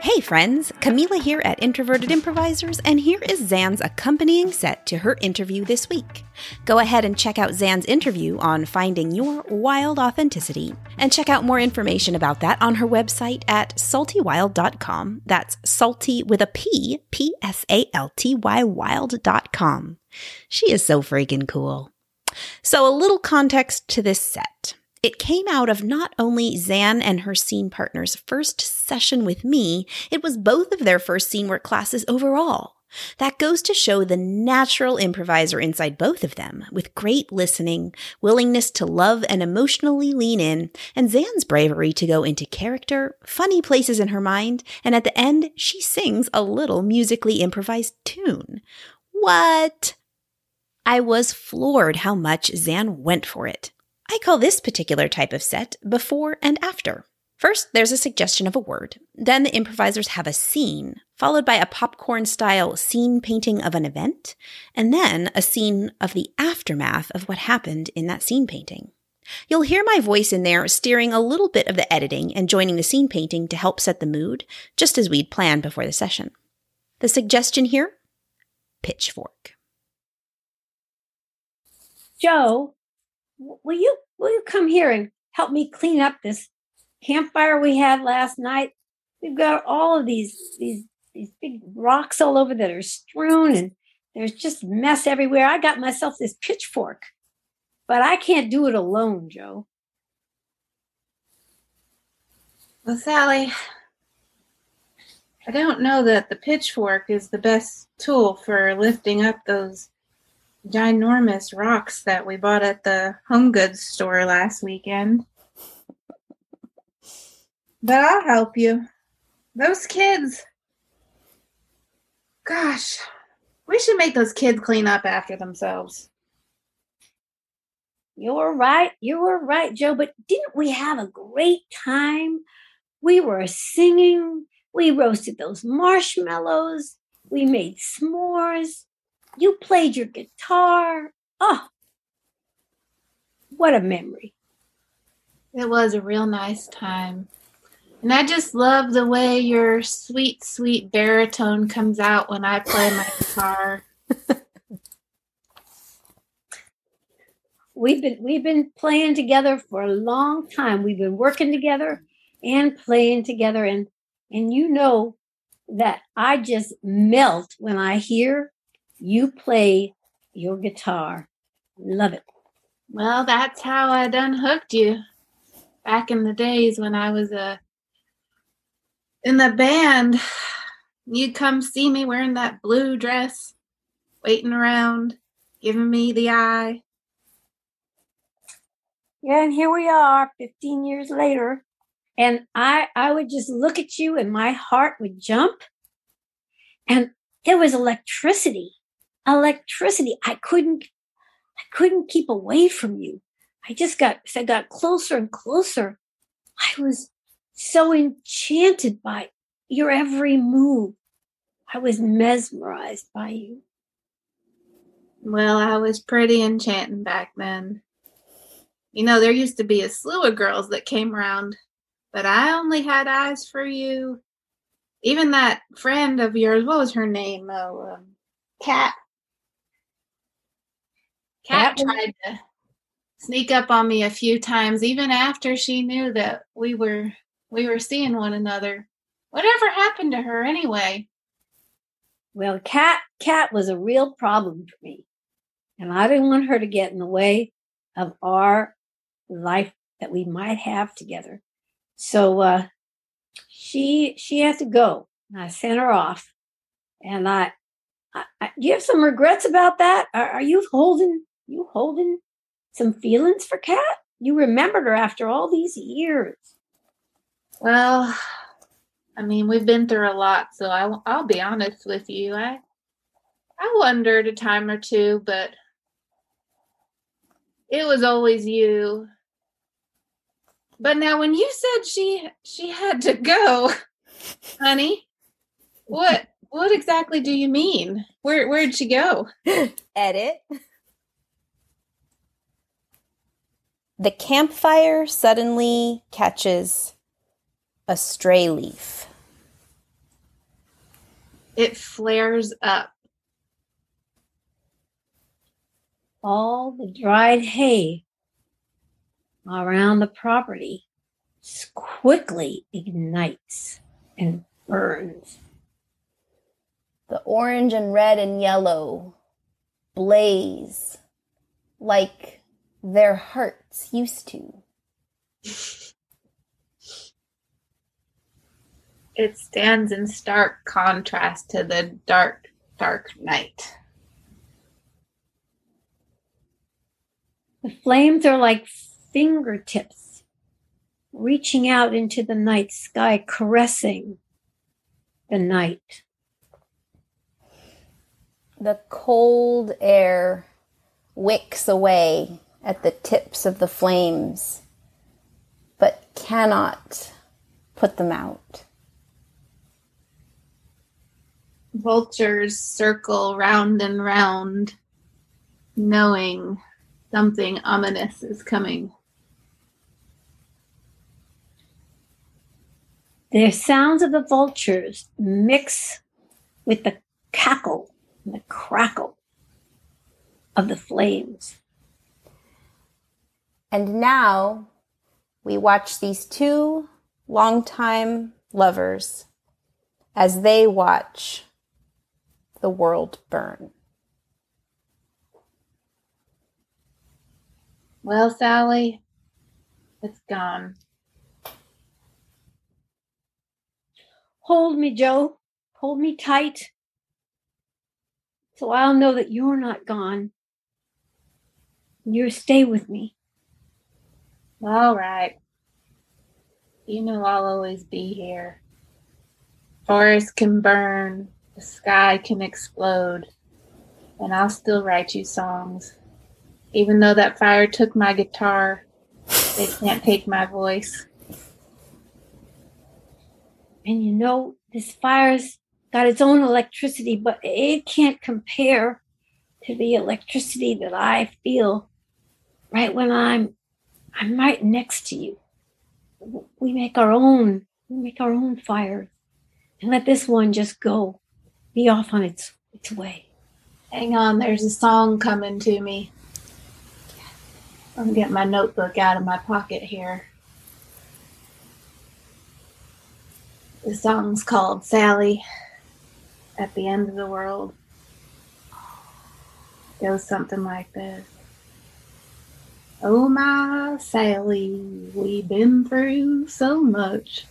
Hey friends, Camila here at Introverted Improvisers, and here is Zan's accompanying set to her interview this week. Go ahead and check out Zan's interview on finding your wild authenticity, and check out more information about that on her website at psaltywild.com. That's salty with a P, P S A L T Y wild.com. She is so freaking cool. So, a little context to this set. It came out of not only Zan and her scene partner's first session with me, it was both of their first scene work classes overall. That goes to show the natural improviser inside both of them, with great listening, willingness to love and emotionally lean in, and Zan's bravery to go into character, funny places in her mind, and at the end, she sings a little musically improvised tune. What? I was floored how much Zan went for it. I call this particular type of set before and after. First, there's a suggestion of a word. Then the improvisers have a scene, followed by a popcorn style scene painting of an event, and then a scene of the aftermath of what happened in that scene painting. You'll hear my voice in there steering a little bit of the editing and joining the scene painting to help set the mood, just as we'd planned before the session. The suggestion here pitchfork. Joe, will you will you come here and help me clean up this campfire we had last night? We've got all of these these these big rocks all over that are strewn and there's just mess everywhere. I got myself this pitchfork, but I can't do it alone, Joe. Well, Sally, I don't know that the pitchfork is the best tool for lifting up those ginormous rocks that we bought at the home goods store last weekend. But I'll help you. Those kids. Gosh, we should make those kids clean up after themselves. You're right. You were right, Joe. But didn't we have a great time? We were singing. We roasted those marshmallows. We made s'mores. You played your guitar. Oh, what a memory. It was a real nice time. And I just love the way your sweet, sweet baritone comes out when I play my guitar. we've been we've been playing together for a long time. We've been working together and playing together and and you know that I just melt when I hear you play your guitar. Love it. Well, that's how I done hooked you back in the days when I was a uh, in the band. You'd come see me wearing that blue dress, waiting around, giving me the eye. Yeah, and here we are 15 years later. And I I would just look at you and my heart would jump. And there was electricity electricity. I couldn't, I couldn't keep away from you. I just got, I got closer and closer. I was so enchanted by your every move. I was mesmerized by you. Well, I was pretty enchanting back then. You know, there used to be a slew of girls that came around, but I only had eyes for you. Even that friend of yours, what was her name? Oh, um, Cat. Kat tried to sneak up on me a few times, even after she knew that we were we were seeing one another. Whatever happened to her anyway? Well, Cat Cat was a real problem for me. And I didn't want her to get in the way of our life that we might have together. So uh she she had to go. I sent her off. And I, I, I do you have some regrets about that? Are, are you holding you holding some feelings for Kat? You remembered her after all these years. Well, I mean, we've been through a lot, so I, I'll be honest with you. I I wondered a time or two, but it was always you. But now, when you said she she had to go, honey, what what exactly do you mean? Where where'd she go? Edit. The campfire suddenly catches a stray leaf. it flares up. All the dried hay around the property quickly ignites and burns. The orange and red and yellow blaze like their hearts used to. It stands in stark contrast to the dark, dark night. The flames are like fingertips reaching out into the night sky, caressing the night. The cold air wicks away at the tips of the flames, but cannot put them out. Vultures circle round and round, knowing something ominous is coming. The sounds of the vultures mix with the cackle and the crackle of the flames. And now we watch these two longtime lovers as they watch the world burn. Well, Sally, it's gone. Hold me, Joe. Hold me tight. So I'll know that you're not gone. You stay with me. All right. You know I'll always be here. Forest can burn, the sky can explode, and I'll still write you songs. Even though that fire took my guitar, they can't take my voice. And you know, this fire's got its own electricity, but it can't compare to the electricity that I feel right when I'm I'm right next to you. We make our own, we make our own fire. And let this one just go. Be off on its its way. Hang on, there's a song coming to me. I'm getting my notebook out of my pocket here. The song's called Sally at the End of the World. It goes something like this. Oh my Sally, we've been through so much.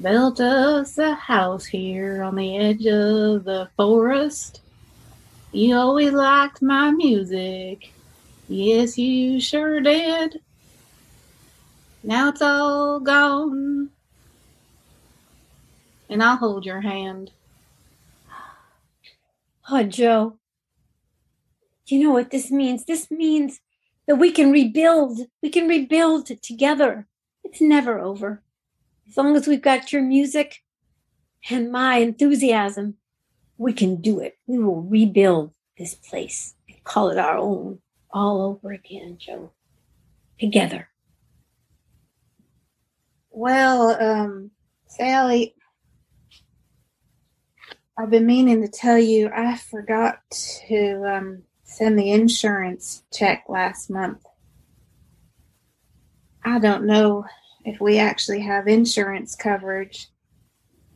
Built us a house here on the edge of the forest. You always liked my music. Yes, you sure did. Now it's all gone. And I'll hold your hand. Oh, Joe. You know what this means? This means that we can rebuild. We can rebuild together. It's never over. As long as we've got your music and my enthusiasm, we can do it. We will rebuild this place and call it our own all over again, Joe. Together. Well, um, Sally, I've been meaning to tell you I forgot to um, send the insurance check last month. I don't know if we actually have insurance coverage.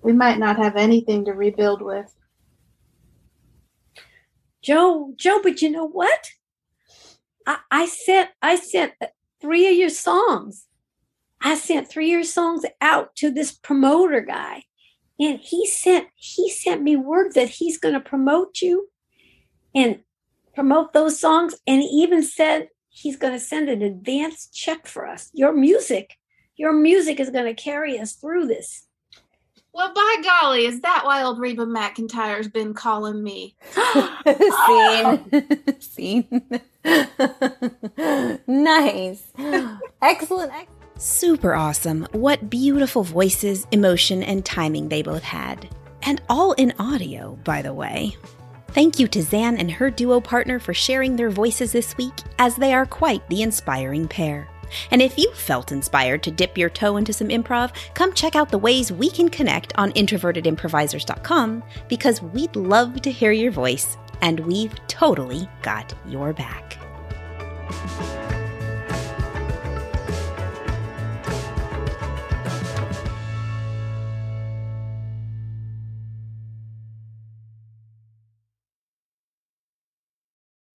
We might not have anything to rebuild with. Joe, Joe, but you know what? I, I sent I sent three of your songs. I sent three of your songs out to this promoter guy. And he sent he sent me word that he's gonna promote you and promote those songs. And he even said he's gonna send an advance check for us. Your music, your music is gonna carry us through this. Well, by golly, is that why old Reba McEntire's been calling me? Scene. Scene. nice. Excellent. Super awesome. What beautiful voices, emotion, and timing they both had. And all in audio, by the way. Thank you to Zan and her duo partner for sharing their voices this week, as they are quite the inspiring pair. And if you felt inspired to dip your toe into some improv, come check out the ways we can connect on introvertedimprovisers.com because we'd love to hear your voice and we've totally got your back.